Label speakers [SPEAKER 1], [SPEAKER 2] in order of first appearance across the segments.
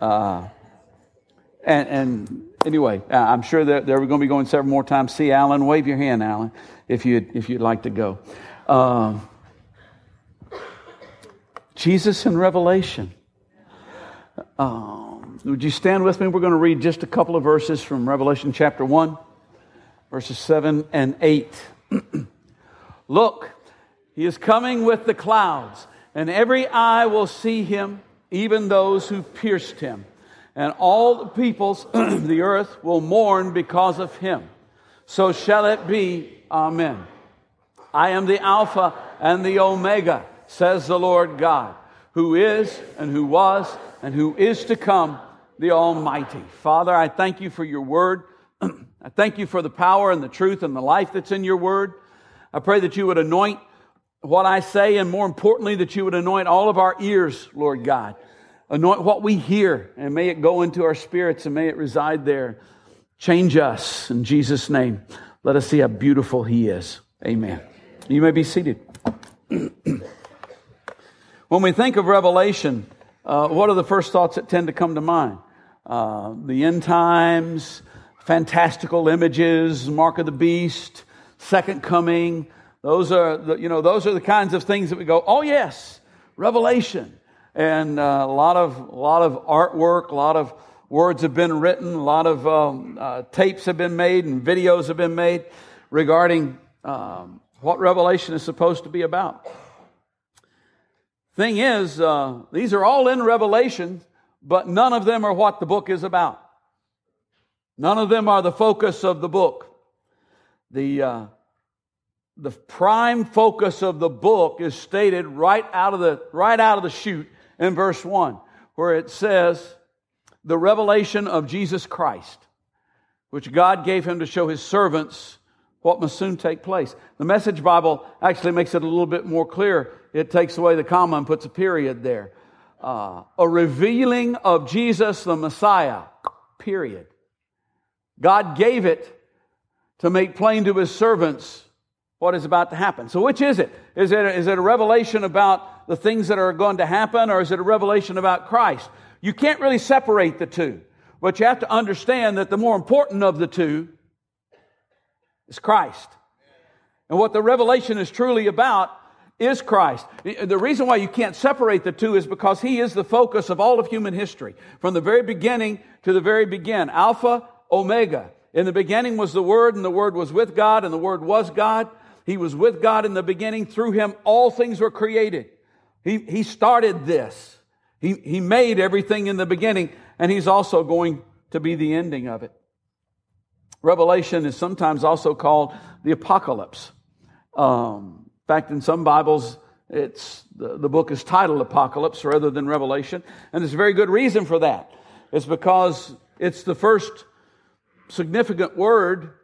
[SPEAKER 1] Uh, and, and anyway, I'm sure that they're going to be going several more times. See Alan, wave your hand, Alan, if you'd, if you'd like to go. Uh, Jesus in Revelation. Um, would you stand with me? We're going to read just a couple of verses from Revelation chapter 1, verses 7 and 8. Look, he is coming with the clouds, and every eye will see him, even those who pierced him. And all the peoples of the earth will mourn because of him. So shall it be. Amen. I am the Alpha and the Omega, says the Lord God, who is and who was and who is to come, the Almighty. Father, I thank you for your word. I thank you for the power and the truth and the life that's in your word. I pray that you would anoint what I say, and more importantly, that you would anoint all of our ears, Lord God. Anoint what we hear, and may it go into our spirits and may it reside there. Change us in Jesus' name. Let us see how beautiful He is. Amen. You may be seated. when we think of Revelation, uh, what are the first thoughts that tend to come to mind? Uh, the end times, fantastical images, mark of the beast, second coming. Those are the, you know those are the kinds of things that we go. Oh yes, Revelation, and uh, a lot of a lot of artwork, a lot of words have been written, a lot of um, uh, tapes have been made, and videos have been made regarding um, what Revelation is supposed to be about. Thing is, uh, these are all in Revelation, but none of them are what the book is about. None of them are the focus of the book. The, uh, the prime focus of the book is stated right out of the, right out of the chute in verse 1, where it says, the revelation of Jesus Christ, which God gave him to show his servants what must soon take place. The Message Bible actually makes it a little bit more clear. It takes away the comma and puts a period there. Uh, a revealing of Jesus the Messiah, period. God gave it to make plain to his servants what is about to happen. So, which is it? Is it, a, it a revelation about the things that are going to happen, or is it a revelation about Christ? You can't really separate the two, but you have to understand that the more important of the two is Christ. And what the revelation is truly about is Christ. The reason why you can't separate the two is because He is the focus of all of human history. From the very beginning to the very begin. Alpha, Omega. In the beginning was the Word, and the Word was with God, and the Word was God. He was with God in the beginning. Through Him, all things were created. He, he started this. He, he made everything in the beginning, and He's also going to be the ending of it. Revelation is sometimes also called the apocalypse. Um, in fact, in some Bibles, it's the, the book is titled Apocalypse rather than Revelation, and there's a very good reason for that. It's because it's the first significant word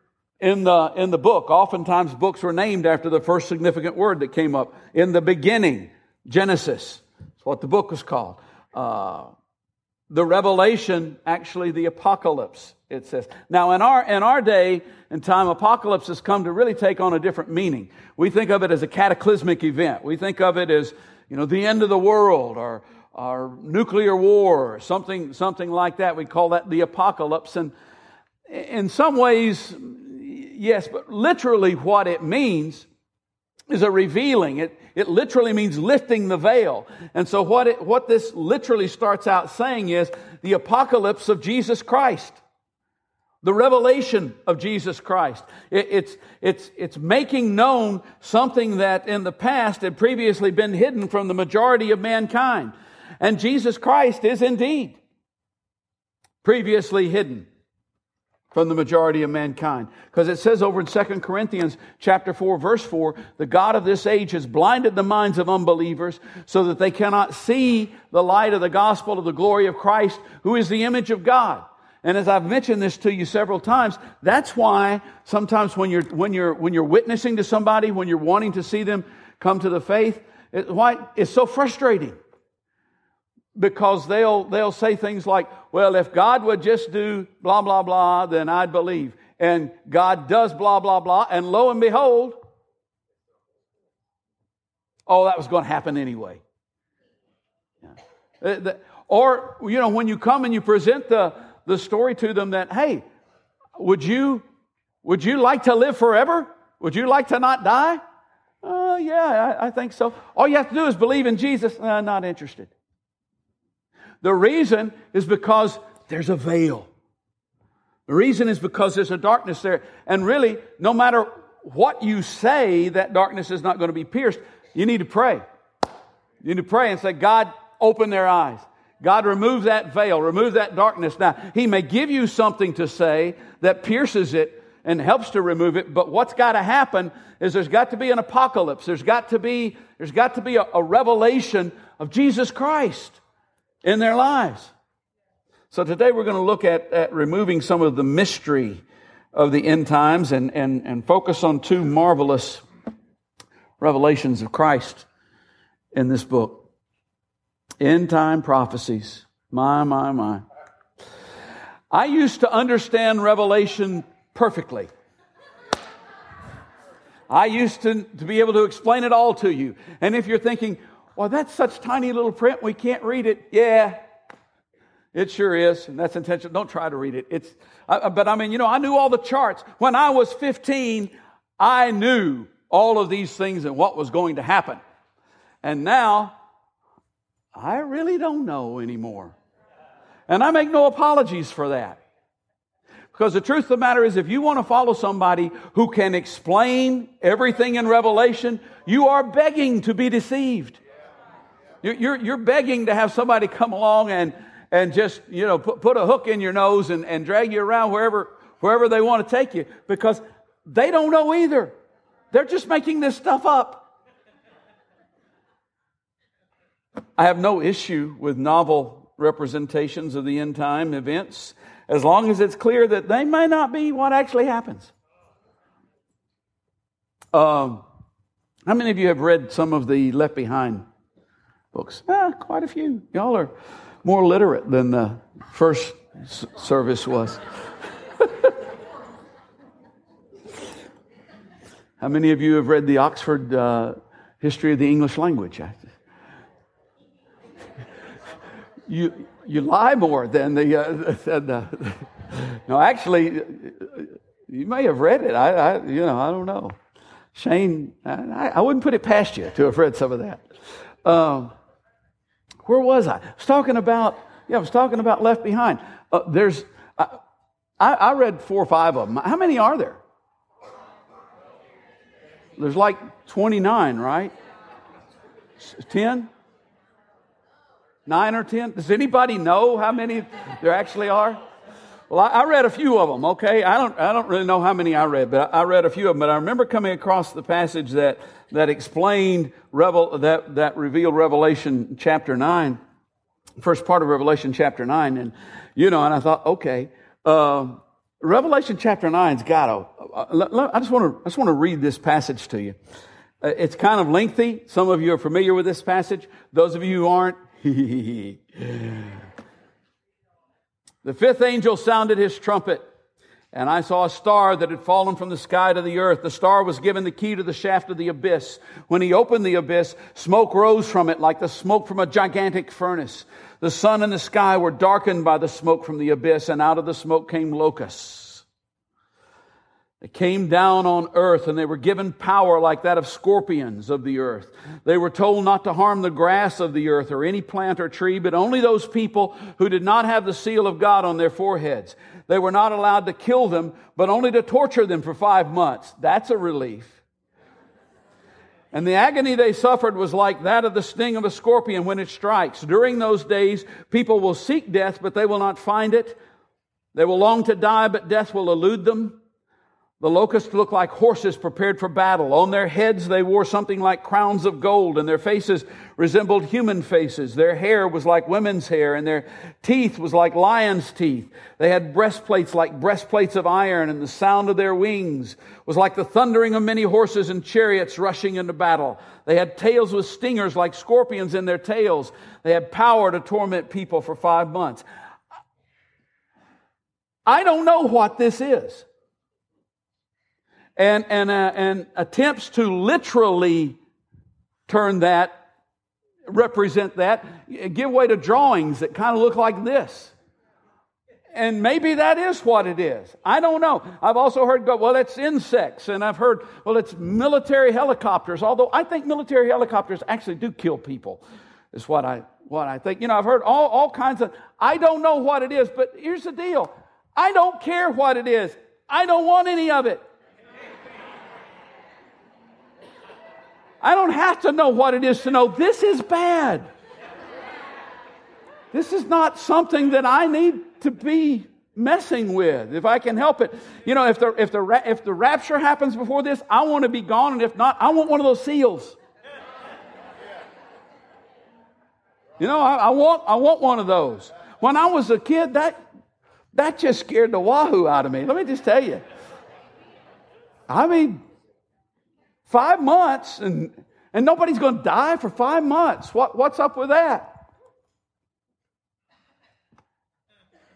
[SPEAKER 1] in the in the book. Oftentimes, books were named after the first significant word that came up in the beginning. Genesis. That's what the book was called. Uh, the revelation, actually the apocalypse, it says. Now, in our, in our day and time, apocalypse has come to really take on a different meaning. We think of it as a cataclysmic event. We think of it as, you know, the end of the world or, or nuclear war or something, something like that. We call that the apocalypse. And in some ways, yes, but literally what it means is a revealing. It, it literally means lifting the veil. And so what, it, what this literally starts out saying is the apocalypse of Jesus Christ. The revelation of Jesus Christ. It, it's, it's, it's making known something that in the past had previously been hidden from the majority of mankind. And Jesus Christ is indeed previously hidden from the majority of mankind. Because it says over in 2 Corinthians chapter 4, verse 4, the God of this age has blinded the minds of unbelievers so that they cannot see the light of the gospel of the glory of Christ, who is the image of God. And as I've mentioned this to you several times, that's why sometimes when you're, when you're, when you're witnessing to somebody, when you're wanting to see them come to the faith, it, why it's so frustrating because they'll, they'll say things like, well, if God would just do blah, blah, blah, then I'd believe. And God does blah, blah, blah. And lo and behold, oh, that was going to happen anyway. Yeah. Uh, or, you know, when you come and you present the, the story to them that, hey, would you, would you like to live forever? Would you like to not die? Uh, yeah, I, I think so. All you have to do is believe in Jesus. Uh, not interested. The reason is because there's a veil. The reason is because there's a darkness there. And really, no matter what you say, that darkness is not going to be pierced. You need to pray. You need to pray and say, God, open their eyes. God, remove that veil, remove that darkness. Now, He may give you something to say that pierces it and helps to remove it, but what's got to happen is there's got to be an apocalypse. There's got to be, there's got to be a, a revelation of Jesus Christ in their lives. So today we're going to look at, at removing some of the mystery of the end times and, and, and focus on two marvelous revelations of Christ in this book. End time prophecies. My, my, my. I used to understand Revelation perfectly. I used to, to be able to explain it all to you. And if you're thinking, well, that's such tiny little print, we can't read it. Yeah, it sure is, and that's intentional. Don't try to read it. It's, I, but I mean, you know, I knew all the charts. When I was 15, I knew all of these things and what was going to happen. And now, I really don't know anymore. And I make no apologies for that. Because the truth of the matter is, if you want to follow somebody who can explain everything in Revelation, you are begging to be deceived. You're, you're, begging to have somebody come along and, and just, you know, put, put a hook in your nose and, and drag you around wherever, wherever they want to take you because they don't know either. They're just making this stuff up. I have no issue with novel representations of the end time events as long as it's clear that they may not be what actually happens. Um, how many of you have read some of the Left Behind books? Ah, quite a few. Y'all are more literate than the first service was. How many of you have read the Oxford uh, History of the English Language? you, you lie more than the, uh, than the. No, actually, you may have read it. I, I you know, I don't know. Shane, I, I, wouldn't put it past you to have read some of that. Um, where was I? I was talking about, yeah, I was talking about Left Behind. Uh, there's, I, I read four or five of them. How many are there? There's like 29, right? 10? Nine or 10? Does anybody know how many there actually are? Well, I, I, read a few of them, okay? I don't, I don't really know how many I read, but I, I read a few of them. But I remember coming across the passage that, that explained, Revel, that, that revealed Revelation chapter 9, first part of Revelation chapter 9. And, you know, and I thought, okay, uh, Revelation chapter 9's got a, I just want to, I just want to read this passage to you. Uh, it's kind of lengthy. Some of you are familiar with this passage. Those of you who aren't, The fifth angel sounded his trumpet, and I saw a star that had fallen from the sky to the earth. The star was given the key to the shaft of the abyss. When he opened the abyss, smoke rose from it like the smoke from a gigantic furnace. The sun and the sky were darkened by the smoke from the abyss, and out of the smoke came locusts. They came down on earth and they were given power like that of scorpions of the earth. They were told not to harm the grass of the earth or any plant or tree, but only those people who did not have the seal of God on their foreheads. They were not allowed to kill them, but only to torture them for five months. That's a relief. And the agony they suffered was like that of the sting of a scorpion when it strikes. During those days, people will seek death, but they will not find it. They will long to die, but death will elude them. The locusts looked like horses prepared for battle. On their heads they wore something like crowns of gold, and their faces resembled human faces. Their hair was like women's hair, and their teeth was like lions' teeth. They had breastplates like breastplates of iron, and the sound of their wings was like the thundering of many horses and chariots rushing into battle. They had tails with stingers like scorpions in their tails. They had power to torment people for five months. I don't know what this is and, and, uh, and attempts to literally turn that represent that. Give way to drawings that kind of look like this. And maybe that is what it is. I don't know. I've also heard well, it's insects. And I've heard, well, it's military helicopters. Although I think military helicopters actually do kill people, is what I, what I think. You know, I've heard all, all kinds of, I don't know what it is, but here's the deal. I don't care what it is. I don't want any of it. I don't have to know what it is to know this is bad. This is not something that I need to be messing with if I can help it. You know, if the, if the, if the rapture happens before this, I want to be gone. And if not, I want one of those seals. You know, I, I, want, I want one of those. When I was a kid, that, that just scared the wahoo out of me. Let me just tell you. I mean, five months and, and nobody's going to die for five months. What, what's up with that?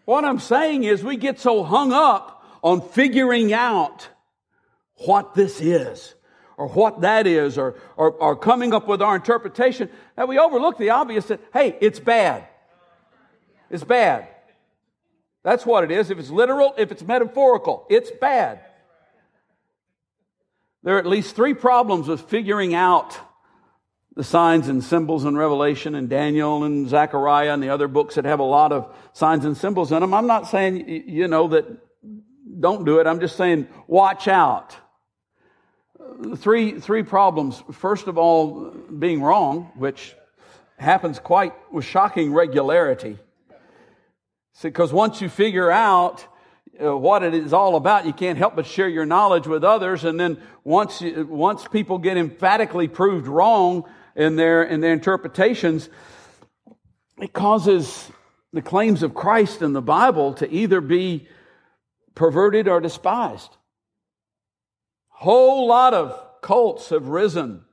[SPEAKER 1] What I'm saying is, we get so hung up on figuring out what this is or what that is or, or, or, coming up with our interpretation that we overlook the obvious that, hey, it's bad. It's bad. That's what it is. If it's literal, if it's metaphorical, it's bad. There are at least three problems with figuring out the signs and symbols in Revelation and Daniel and Zechariah and the other books that have a lot of signs and symbols in them. I'm not saying, you know, that don't do it. I'm just saying watch out. Three, three problems. First of all, being wrong, which happens quite with shocking regularity. Because once you figure out Uh, what it is all about. You can't help but share your knowledge with others. And then once, once people get emphatically proved wrong, in their, in their interpretations, it causes the claims of Christ in the Bible to either be perverted or despised. Whole lot of cults have risen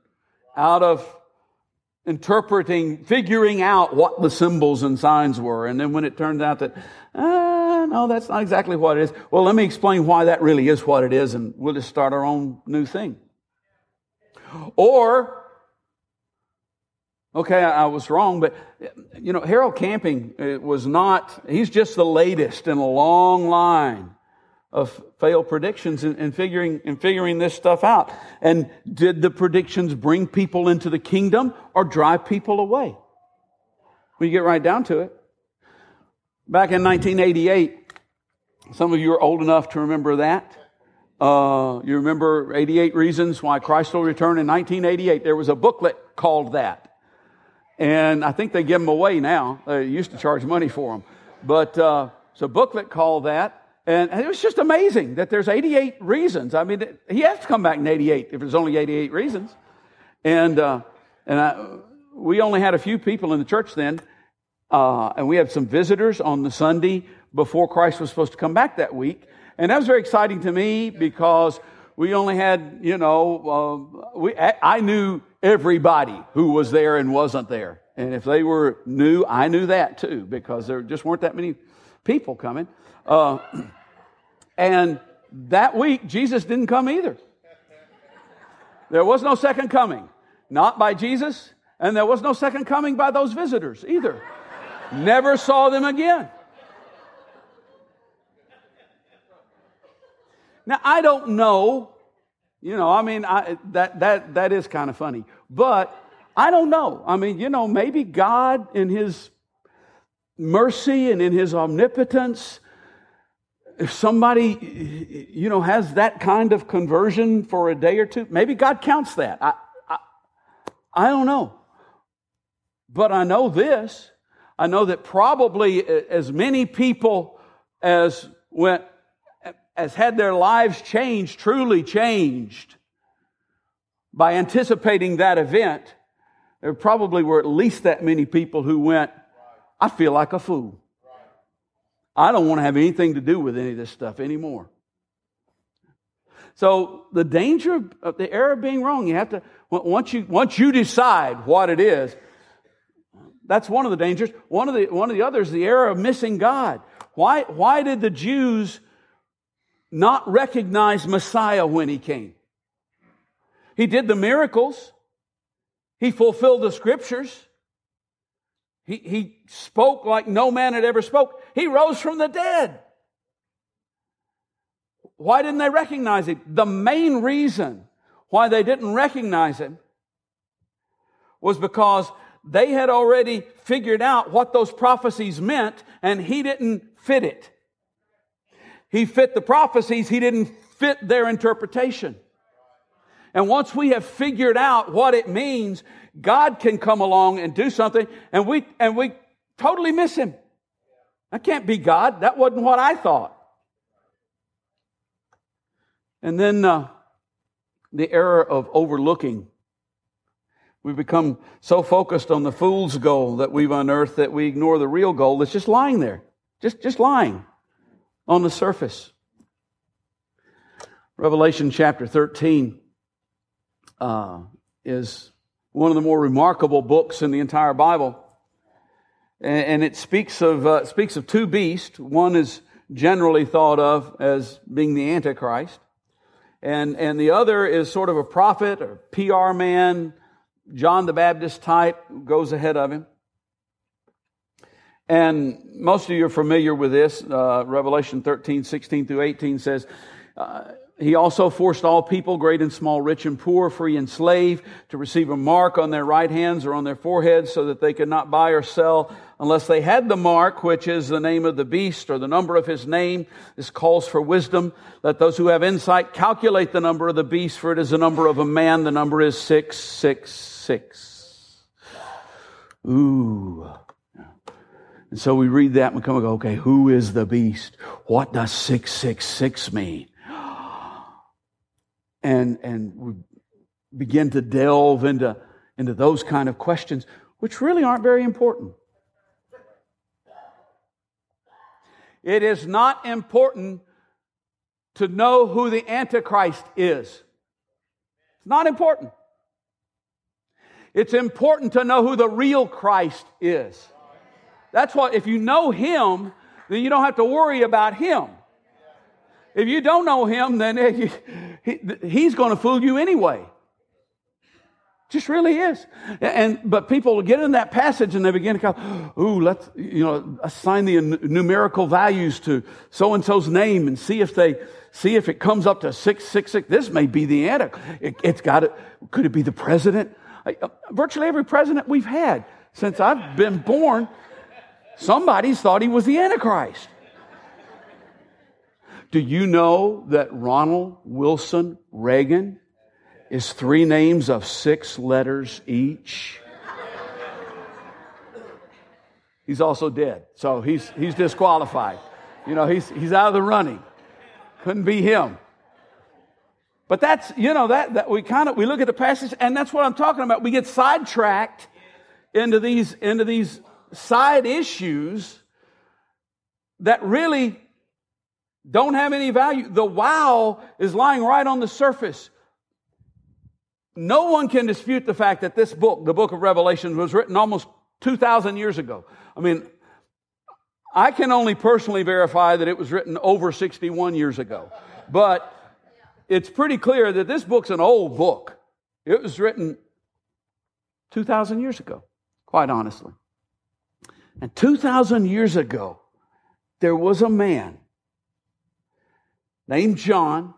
[SPEAKER 1] out of interpreting, figuring out what the symbols and signs were. And then when it turns out that, ah, no, that's not exactly what it is. Well, let me explain why that really is what it is, and we'll just start our own new thing. Or Okay, I was wrong, but you know, Harold Camping was not, he's just the latest in a long line of failed predictions and, figuring, and figuring this stuff out. And did the predictions bring people into the kingdom or drive people away? When you get right down to it. Back in 1988, some of you are old enough to remember that. Uh, you remember 88 Reasons Why Christ Will Return in 1988. There was a booklet called that. And I think they give them away now. They used to charge money for them. But uh, it's a booklet called that. And it was just amazing that there's 88 reasons. I mean, he has to come back in 88 if there's only 88 reasons. And, uh, and I, we only had a few people in the church then. Uh, and we had some visitors on the Sunday before Christ was supposed to come back that week. And that was very exciting to me because we only had, you know, uh, we, I knew everybody who was there and wasn't there. And if they were new, I knew that too, because there just weren't that many people coming. Uh, and that week, Jesus didn't come either. There was no second coming, not by Jesus, and there was no second coming by those visitors either. Never saw them again. Now, I don't know you know, I mean, I, that, that, that is kind of funny. But I don't know. I mean, you know, maybe God in His mercy and in His omnipotence, if somebody, you know, has that kind of conversion for a day or two, maybe God counts that. I, I, I don't know. But I know this. I know that probably as many people as went has had their lives changed, truly changed, by anticipating that event, there probably were at least that many people who went, I feel like a fool. I don't want to have anything to do with any of this stuff anymore. So the danger of the error of being wrong, you have to, once you, once you decide what it is, that's one of the dangers. One of the, one of the others, the error of missing God. Why, why did the Jews not recognize Messiah when he came. He did the miracles. He fulfilled the scriptures. He, he spoke like no man had ever spoke. He rose from the dead. Why didn't they recognize him? The main reason why they didn't recognize him was because they had already figured out what those prophecies meant and he didn't fit it. He fit the prophecies, he didn't fit their interpretation. And once we have figured out what it means, God can come along and do something and we, and we totally miss him. That can't be God. That wasn't what I thought. And then uh, the error of overlooking. We become so focused on the fool's goal that we've unearthed that we ignore the real goal that's just lying there, just, just lying on the surface. Revelation chapter 13 uh, is one of the more remarkable books in the entire Bible. And, and it speaks of, uh, speaks of two beasts. One is generally thought of as being the Antichrist. And, and the other is sort of a prophet or PR man, John the Baptist type, goes ahead of him. And most of you are familiar with this. Uh, Revelation 13, 16 through 18 says, uh, he also forced all people, great and small, rich and poor, free and slave, to receive a mark on their right hands or on their foreheads so that they could not buy or sell unless they had the mark, which is the name of the beast or the number of his name. This calls for wisdom. Let those who have insight calculate the number of the beast, for it is the number of a man. The number is 666. Ooh. And so we read that and we come and go, okay, who is the beast? What does 666 mean? And, and we begin to delve into, into those kind of questions, which really aren't very important. It is not important to know who the Antichrist is. It's not important. It's important to know who the real Christ is. That's what, if you know Him, then you don't have to worry about Him. If you don't know him, then he, he, he's going to fool you anyway. Just really is. And, but people get in that passage and they begin to go, ooh, let's, you know, assign the numerical values to so and so's name and see if they, see if it comes up to 666. This may be the antichrist. It, has got it. Could it be the president? Uh, virtually every president we've had since I've been born, somebody's thought he was the antichrist. Do you know that Ronald Wilson Reagan is three names of six letters each? He's also dead, so he's, he's disqualified. You know, he's, he's out of the running. Couldn't be him. But that's, you know, that, that we kind of, we look at the passage and that's what I'm talking about. We get sidetracked into these, into these side issues that really don't have any value. The wow is lying right on the surface. No one can dispute the fact that this book, the book of Revelation, was written almost 2,000 years ago. I mean, I can only personally verify that it was written over 61 years ago. But it's pretty clear that this book's an old book. It was written 2,000 years ago, quite honestly. And 2,000 years ago, there was a man named John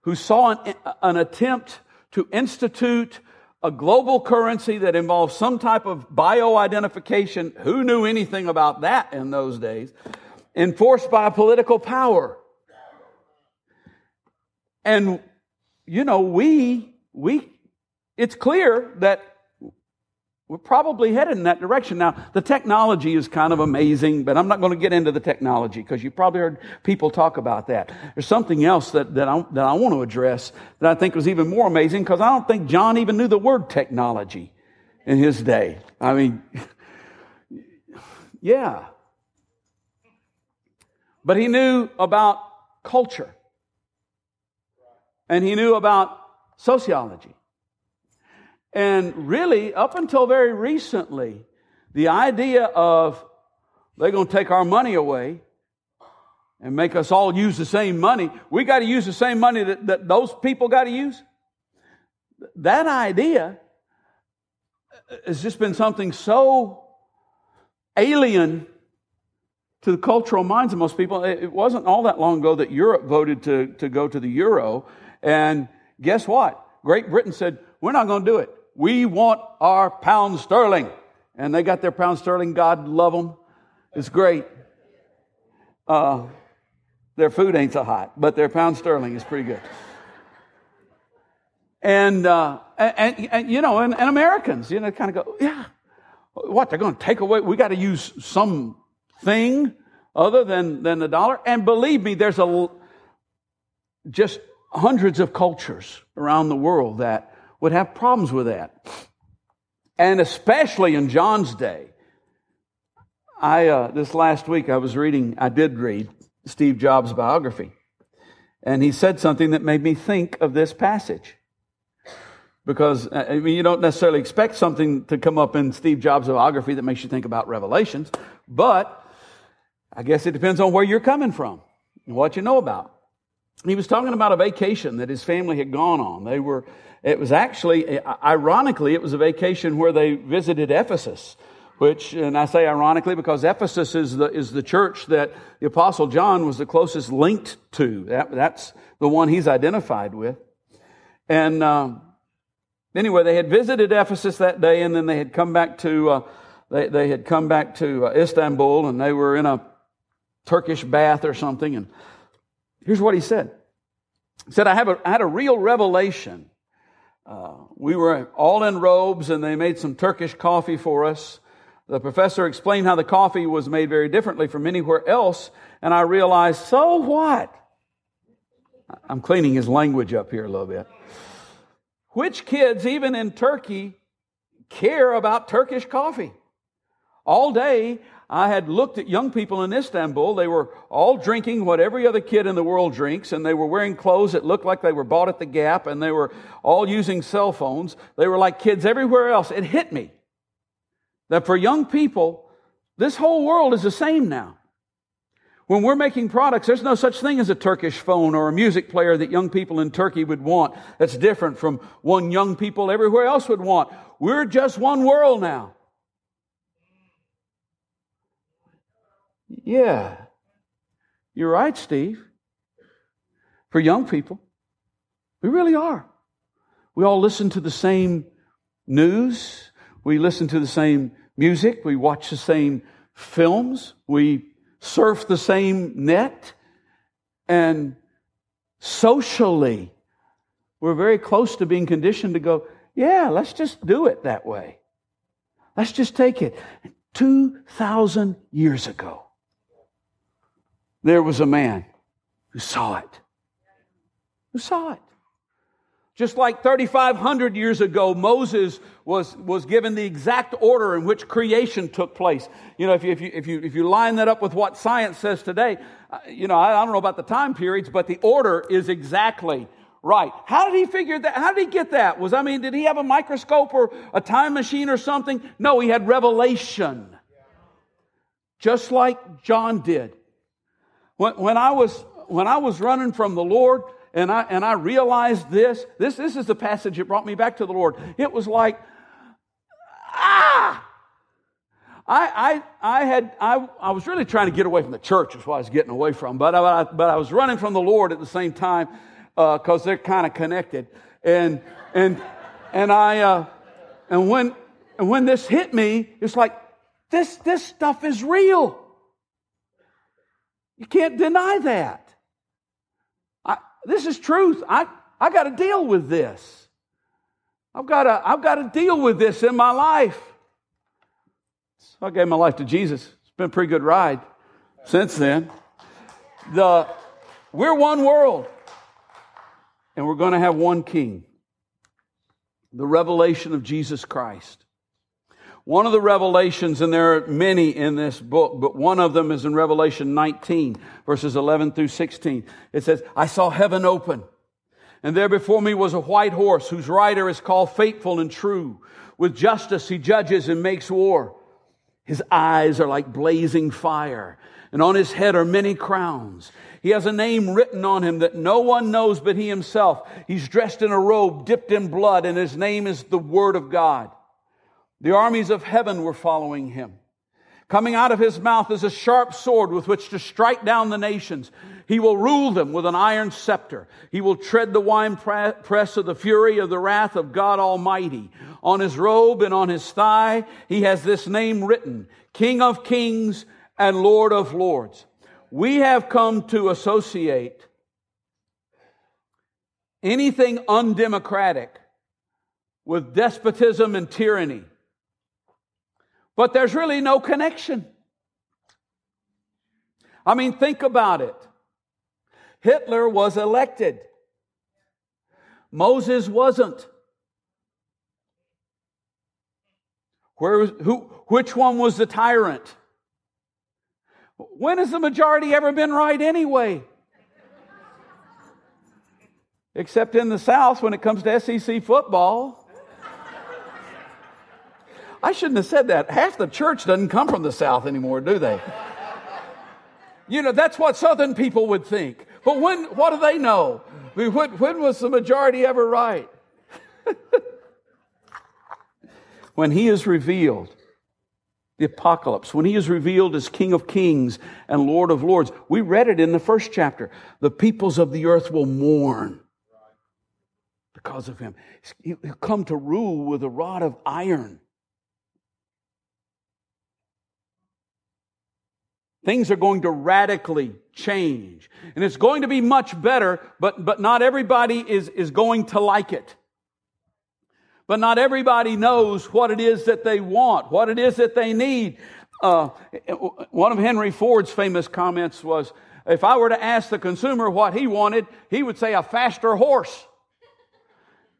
[SPEAKER 1] who saw an, an attempt to institute a global currency that involves some type of bioidentification. Who knew anything about that in those days? Enforced by political power. And, you know, we, we, it's clear that we're probably headed in that direction. Now, the technology is kind of amazing, but I'm not going to get into the technology because you probably heard people talk about that. There's something else that, that, I, that I want to address that I think was even more amazing because I don't think John even knew the word technology in his day. I mean, yeah. But he knew about culture. And he knew about sociology. And really, up until very recently, the idea of they're going to take our money away and make us all use the same money, we got to use the same money that, that those people got to use. That idea has just been something so alien to the cultural minds of most people. It wasn't all that long ago that Europe voted to, to go to the euro. And guess what? Great Britain said, we're not going to do it. We want our pound sterling. And they got their pound sterling. God love them. It's great. Uh, their food ain't so hot, but their pound sterling is pretty good. And, uh, and, and, you know, and, and Americans, you know, kind of go, yeah, what, they're going to take away, we got to use something other than, than the dollar. And believe me, there's a, just hundreds of cultures around the world that would have problems with that. And especially in John's day. I, uh, this last week, I was reading, I did read Steve Jobs' biography. And he said something that made me think of this passage. Because, uh, I mean, you don't necessarily expect something to come up in Steve Jobs' biography that makes you think about Revelations, but I guess it depends on where you're coming from and what you know about. He was talking about a vacation that his family had gone on. They were, it was actually, ironically, it was a vacation where they visited Ephesus which, and I say ironically because Ephesus is the, is the church that the Apostle John was the closest linked to. That, that's the one he's identified with. And um, anyway, they had visited Ephesus that day, and then they had come back to uh, they, they had come back to uh, Istanbul, and they were in a Turkish bath or something. And here's what he said: He said, "I have a, I had a real revelation." Uh, we were all in robes, and they made some Turkish coffee for us. The professor explained how the coffee was made very differently from anywhere else, and I realized, so what? I'm cleaning his language up here a little bit. Which kids, even in Turkey, care about Turkish coffee? All day, I had looked at young people in Istanbul. They were all drinking what every other kid in the world drinks, and they were wearing clothes that looked like they were bought at the Gap, and they were all using cell phones. They were like kids everywhere else. It hit me that for young people, this whole world is the same now. When we're making products, there's no such thing as a Turkish phone or a music player that young people in Turkey would want that's different from one young people everywhere else would want. We're just one world now. Yeah. You're right, Steve. For young people, we really are. We all listen to the same news. We listen to the same music, we watch the same films, we surf the same net, and socially, we're very close to being conditioned to go, yeah, let's just do it that way. Let's just take it. 2,000 years ago, there was a man who saw it. Who saw it. Just like 3,500 years ago, Moses was, was given the exact order in which creation took place. You know, if you, if you, if you, if you line that up with what science says today, uh, you know, I, I don't know about the time periods, but the order is exactly right. How did he figure that? How did he get that? Was, I mean, did he have a microscope or a time machine or something? No, he had revelation. Just like John did. When, when I was, when I was running from the Lord, and I, and I realized this. This, this is the passage that brought me back to the Lord. It was like, ah! I, I, I had, I, I was really trying to get away from the church is what I was getting away from, but I, but I was running from the Lord at the same time, because uh, they're kind of connected. And, and, and I, uh, and when, and when this hit me, it's like, this, this stuff is real. You can't deny that. I, This is truth. I, I got to deal with this. I've got to, I've got to deal with this in my life. So I gave my life to Jesus. It's been a pretty good ride since then. The, we're one world, and we're going to have one king. The revelation of Jesus Christ. One of the revelations, and there are many in this book, but one of them is in Revelation 19, verses 11 through 16. It says, I saw heaven open, and there before me was a white horse whose rider is called Faithful and True. With justice he judges and makes war. His eyes are like blazing fire, and on his head are many crowns. He has a name written on him that no one knows but he himself. He's dressed in a robe dipped in blood, and his name is the Word of God. The armies of heaven were following him. Coming out of his mouth is a sharp sword with which to strike down the nations. He will rule them with an iron scepter. He will tread the wine press of the fury of the wrath of God Almighty. On his robe and on his thigh, he has this name written, King of Kings and Lord of Lords. We have come to associate anything undemocratic with despotism and tyranny. But there's really no connection. I mean, think about it. Hitler was elected. Moses wasn't. Where, who, which one was the tyrant? When has the majority ever been right anyway? Except in the South when it comes to SEC football. I shouldn't have said that. Half the church doesn't come from the South anymore, do they? You know, that's what Southern people would think. But when, what do they know? I mean, when, when was the majority ever right? when he is revealed, the apocalypse, when he is revealed as King of Kings and Lord of Lords, we read it in the first chapter. The peoples of the earth will mourn because of him. He'll come to rule with a rod of iron. Things are going to radically change. And it's going to be much better, but, but not everybody is, is going to like it. But not everybody knows what it is that they want, what it is that they need. Uh, one of Henry Ford's famous comments was, if I were to ask the consumer what he wanted, he would say a faster horse.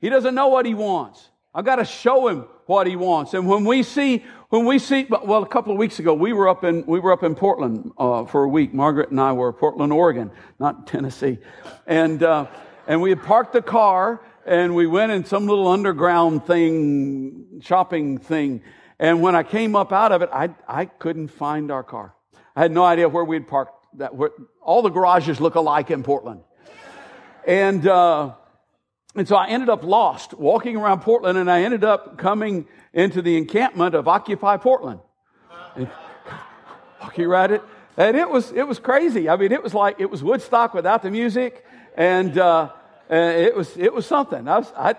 [SPEAKER 1] He doesn't know what he wants. I've got to show him what he wants. And when we see, when we see, well, a couple of weeks ago, we were up in, we were up in Portland, uh, for a week. Margaret and I were Portland, Oregon, not Tennessee. And, uh, and we had parked the car and we went in some little underground thing, shopping thing. And when I came up out of it, I, I couldn't find our car. I had no idea where we'd parked that, where, all the garages look alike in Portland. And, uh, and so I ended up lost walking around Portland and I ended up coming into the encampment of Occupy Portland. And walking around it. And it was, it was crazy. I mean, it was like, it was Woodstock without the music. And, uh, it was, it was something. I was, I,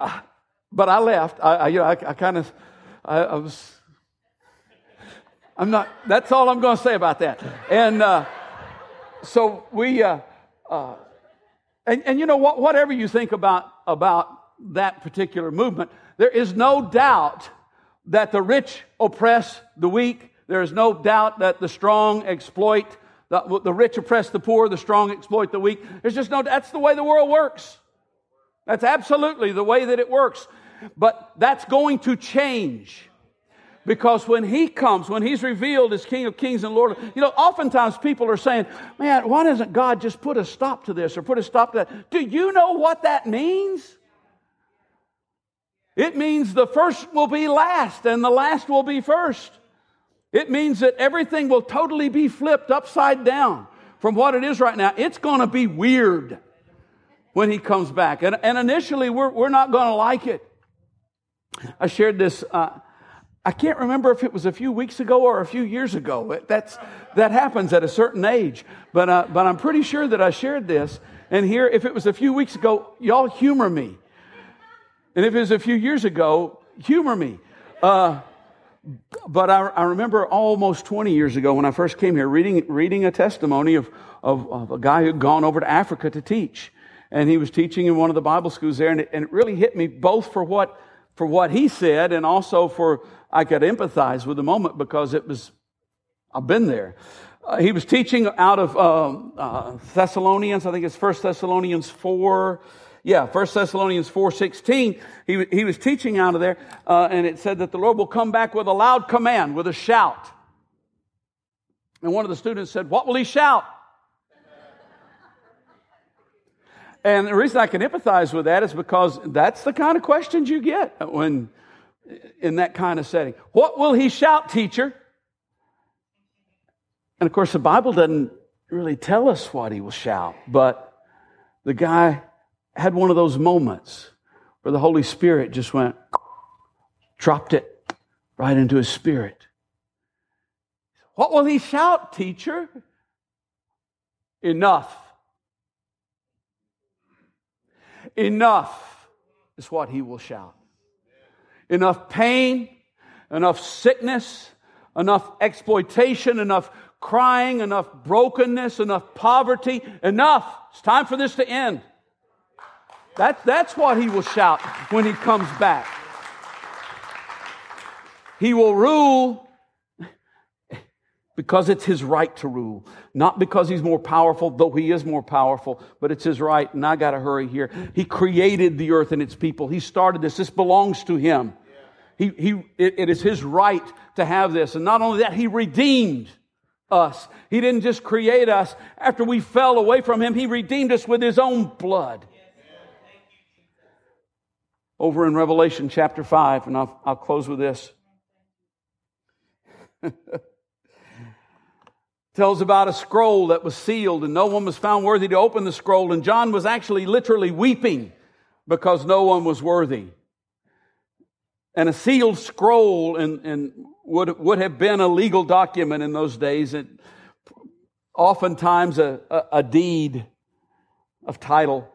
[SPEAKER 1] I but I left. I, I you know, I, I kind of, I, I, was, I'm not, that's all I'm going to say about that. And, uh, so we, uh, uh and, and you know what? Whatever you think about, about that particular movement, there is no doubt that the rich oppress the weak. There is no doubt that the strong exploit, the, the rich oppress the poor, the strong exploit the weak. There's just no, that's the way the world works. That's absolutely the way that it works. But that's going to change. Because when he comes, when he's revealed as King of Kings and Lord, you know, oftentimes people are saying, man, why doesn't God just put a stop to this or put a stop to that? Do you know what that means? It means the first will be last and the last will be first. It means that everything will totally be flipped upside down from what it is right now. It's going to be weird when he comes back. And, and initially, we're, we're not going to like it. I shared this. Uh, I can't remember if it was a few weeks ago or a few years ago. That's, that happens at a certain age. But, uh, but I'm pretty sure that I shared this. And here, if it was a few weeks ago, y'all humor me. And if it was a few years ago, humor me. Uh, but I, I, remember almost 20 years ago when I first came here reading, reading a testimony of, of, of, a guy who'd gone over to Africa to teach. And he was teaching in one of the Bible schools there. And it, and it really hit me both for what, for what he said and also for I could empathize with the moment because it was, I've been there. Uh, he was teaching out of uh, uh, Thessalonians, I think it's First Thessalonians 4, yeah, First Thessalonians 4.16. He, he was teaching out of there, uh, and it said that the Lord will come back with a loud command, with a shout. And one of the students said, what will he shout? And the reason I can empathize with that is because that's the kind of questions you get when in that kind of setting. What will he shout, teacher? And of course, the Bible doesn't really tell us what he will shout, but the guy had one of those moments where the Holy Spirit just went, dropped it right into his spirit. What will he shout, teacher? Enough. Enough is what he will shout. Enough pain, enough sickness, enough exploitation, enough crying, enough brokenness, enough poverty. Enough. It's time for this to end. That's, that's what he will shout when he comes back. He will rule because it's his right to rule. Not because he's more powerful, though he is more powerful, but it's his right. And I got to hurry here. He created the earth and its people. He started this. This belongs to him. He, he, it, it is his right to have this. And not only that, he redeemed us. He didn't just create us after we fell away from him. He redeemed us with his own blood. Over in Revelation chapter 5, and I'll, I'll close with this. tells about a scroll that was sealed and no one was found worthy to open the scroll. And John was actually literally weeping because no one was worthy. And a sealed scroll and, and would, would have been a legal document in those days. It, oftentimes a, a, a deed of title.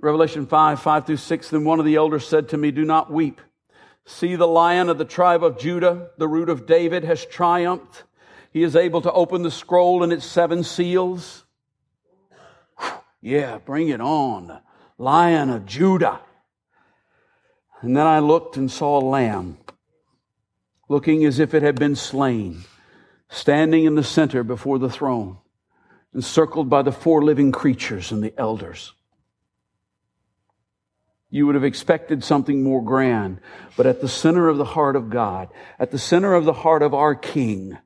[SPEAKER 1] Revelation 5, 5 through 6, then one of the elders said to me, Do not weep. See, the lion of the tribe of Judah, the root of David, has triumphed. He is able to open the scroll and its seven seals. Yeah, bring it on. Lion of Judah. And then I looked and saw a lamb, looking as if it had been slain, standing in the center before the throne, encircled by the four living creatures and the elders you would have expected something more grand. But at the center of the heart of God, at the center of the heart of our King,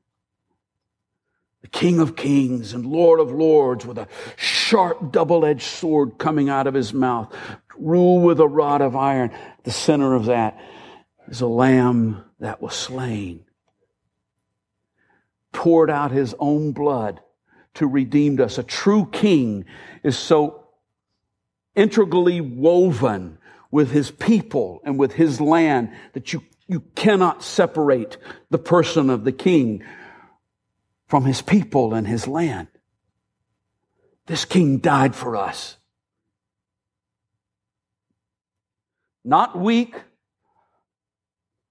[SPEAKER 1] the King of Kings and Lord of Lords with a sharp double edged sword coming out of his mouth, rule with a rod of iron. At the center of that is a lamb that was slain, poured out his own blood to redeem us. A true king is so integrally woven with his people and with his land that you, you cannot separate the person of the king from his people and his land. This king died for us. Not weak.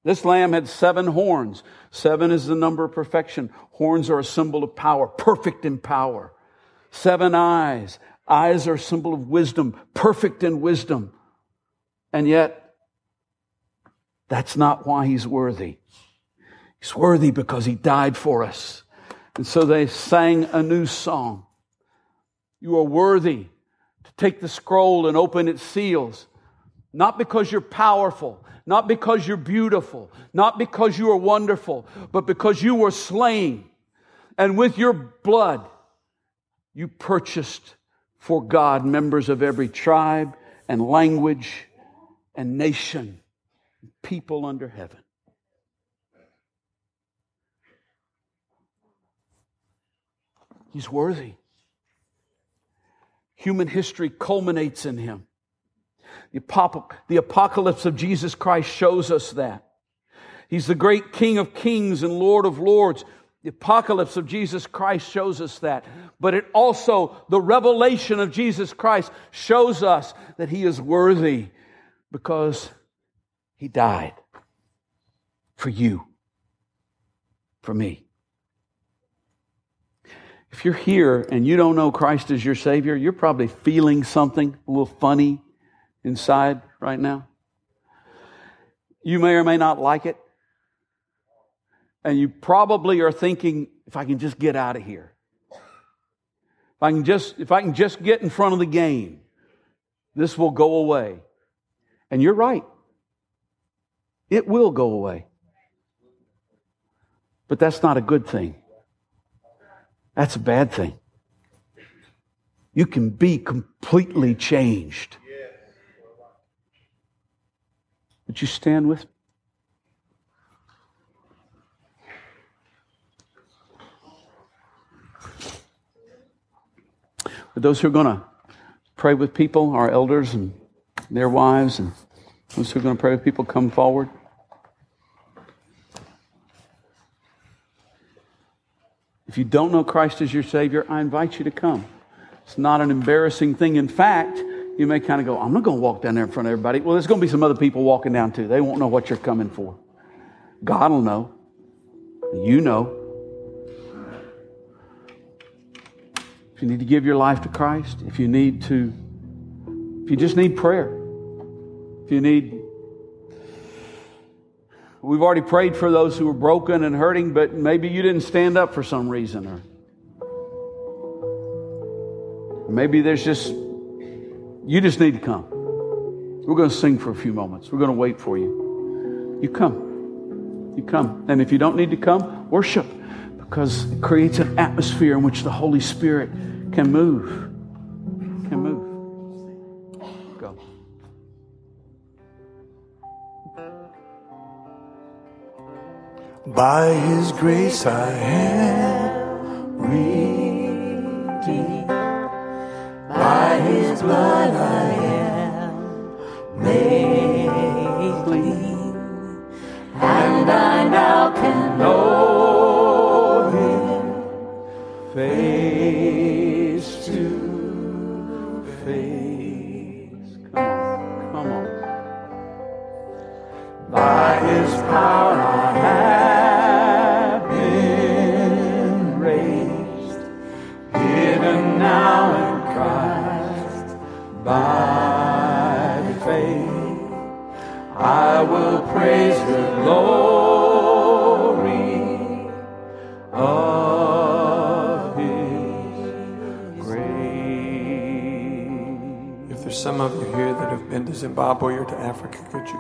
[SPEAKER 1] This lamb had seven horns. Seven is the number of perfection. Horns are a symbol of power, perfect in power. Seven eyes. Eyes are a symbol of wisdom, perfect in wisdom. And yet, that's not why he's worthy. He's worthy because he died for us. And so they sang a new song. You are worthy to take the scroll and open its seals, not because you're powerful, not because you're beautiful, not because you are wonderful, but because you were slain. And with your blood, you purchased for God members of every tribe and language and nation, people under heaven. He's worthy. Human history culminates in him. The apocalypse of Jesus Christ shows us that. He's the great King of kings and Lord of lords the apocalypse of Jesus Christ shows us that. But it also, the revelation of Jesus Christ shows us that he is worthy because he died for you, for me. If you're here and you don't know Christ as your Savior, you're probably feeling something a little funny inside right now. You may or may not like it and you probably are thinking, if I can just get out of here. If I can just, if I can just get in front of the game, this will go away. And you're right. It will go away. But that's not a good thing. That's a bad thing. You can be completely changed. Would you stand with me? For those who are going to pray with people, our elders and their wives, and those who are going to pray with people, come forward.
[SPEAKER 2] If you don't know Christ as your Savior, I invite you to come. It's not an embarrassing thing. In fact, you may kind of go, I'm not going to walk down there in front of everybody. Well, there's going to be some other people walking down too. They won't know what you're coming for. God will know. You know. If you need to give your life to Christ, if you need to, if you just need prayer, if you need We've already prayed for those who are broken and hurting, but maybe you didn't stand up for some reason. Or maybe there's just, you just need to come. We're going to sing for a few moments. We're going to wait for you. You come. You come. And if you don't need to come, worship because it creates an atmosphere in which the Holy Spirit can move.
[SPEAKER 1] By His grace I am redeemed. By His blood I am made clean. And I now can know Him face to face.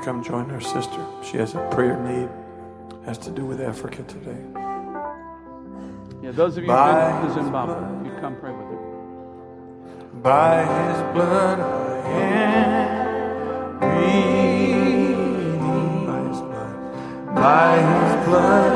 [SPEAKER 2] Come
[SPEAKER 3] join her sister? She has a prayer need, has to do with Africa today.
[SPEAKER 2] Yeah, those of you who've been to Zimbabwe, you come pray with her.
[SPEAKER 1] By his blood I am redeemed.
[SPEAKER 3] By his blood.
[SPEAKER 1] By his blood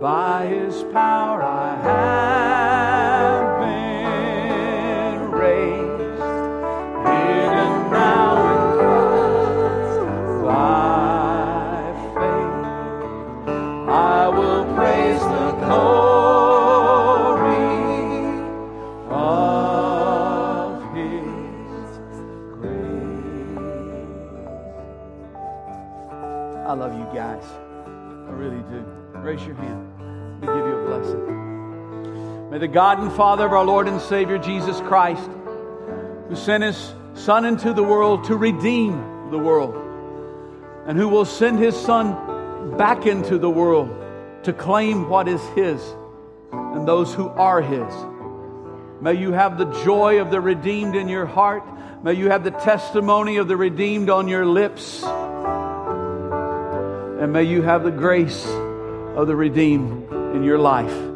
[SPEAKER 1] By his power. I have
[SPEAKER 2] May the God and Father of our Lord and Savior Jesus Christ, who sent his Son into the world to redeem the world, and who will send his Son back into the world to claim what is his and those who are his. May you have the joy of the redeemed in your heart. May you have the testimony of the redeemed on your lips. And may you have the grace of the redeemed in your life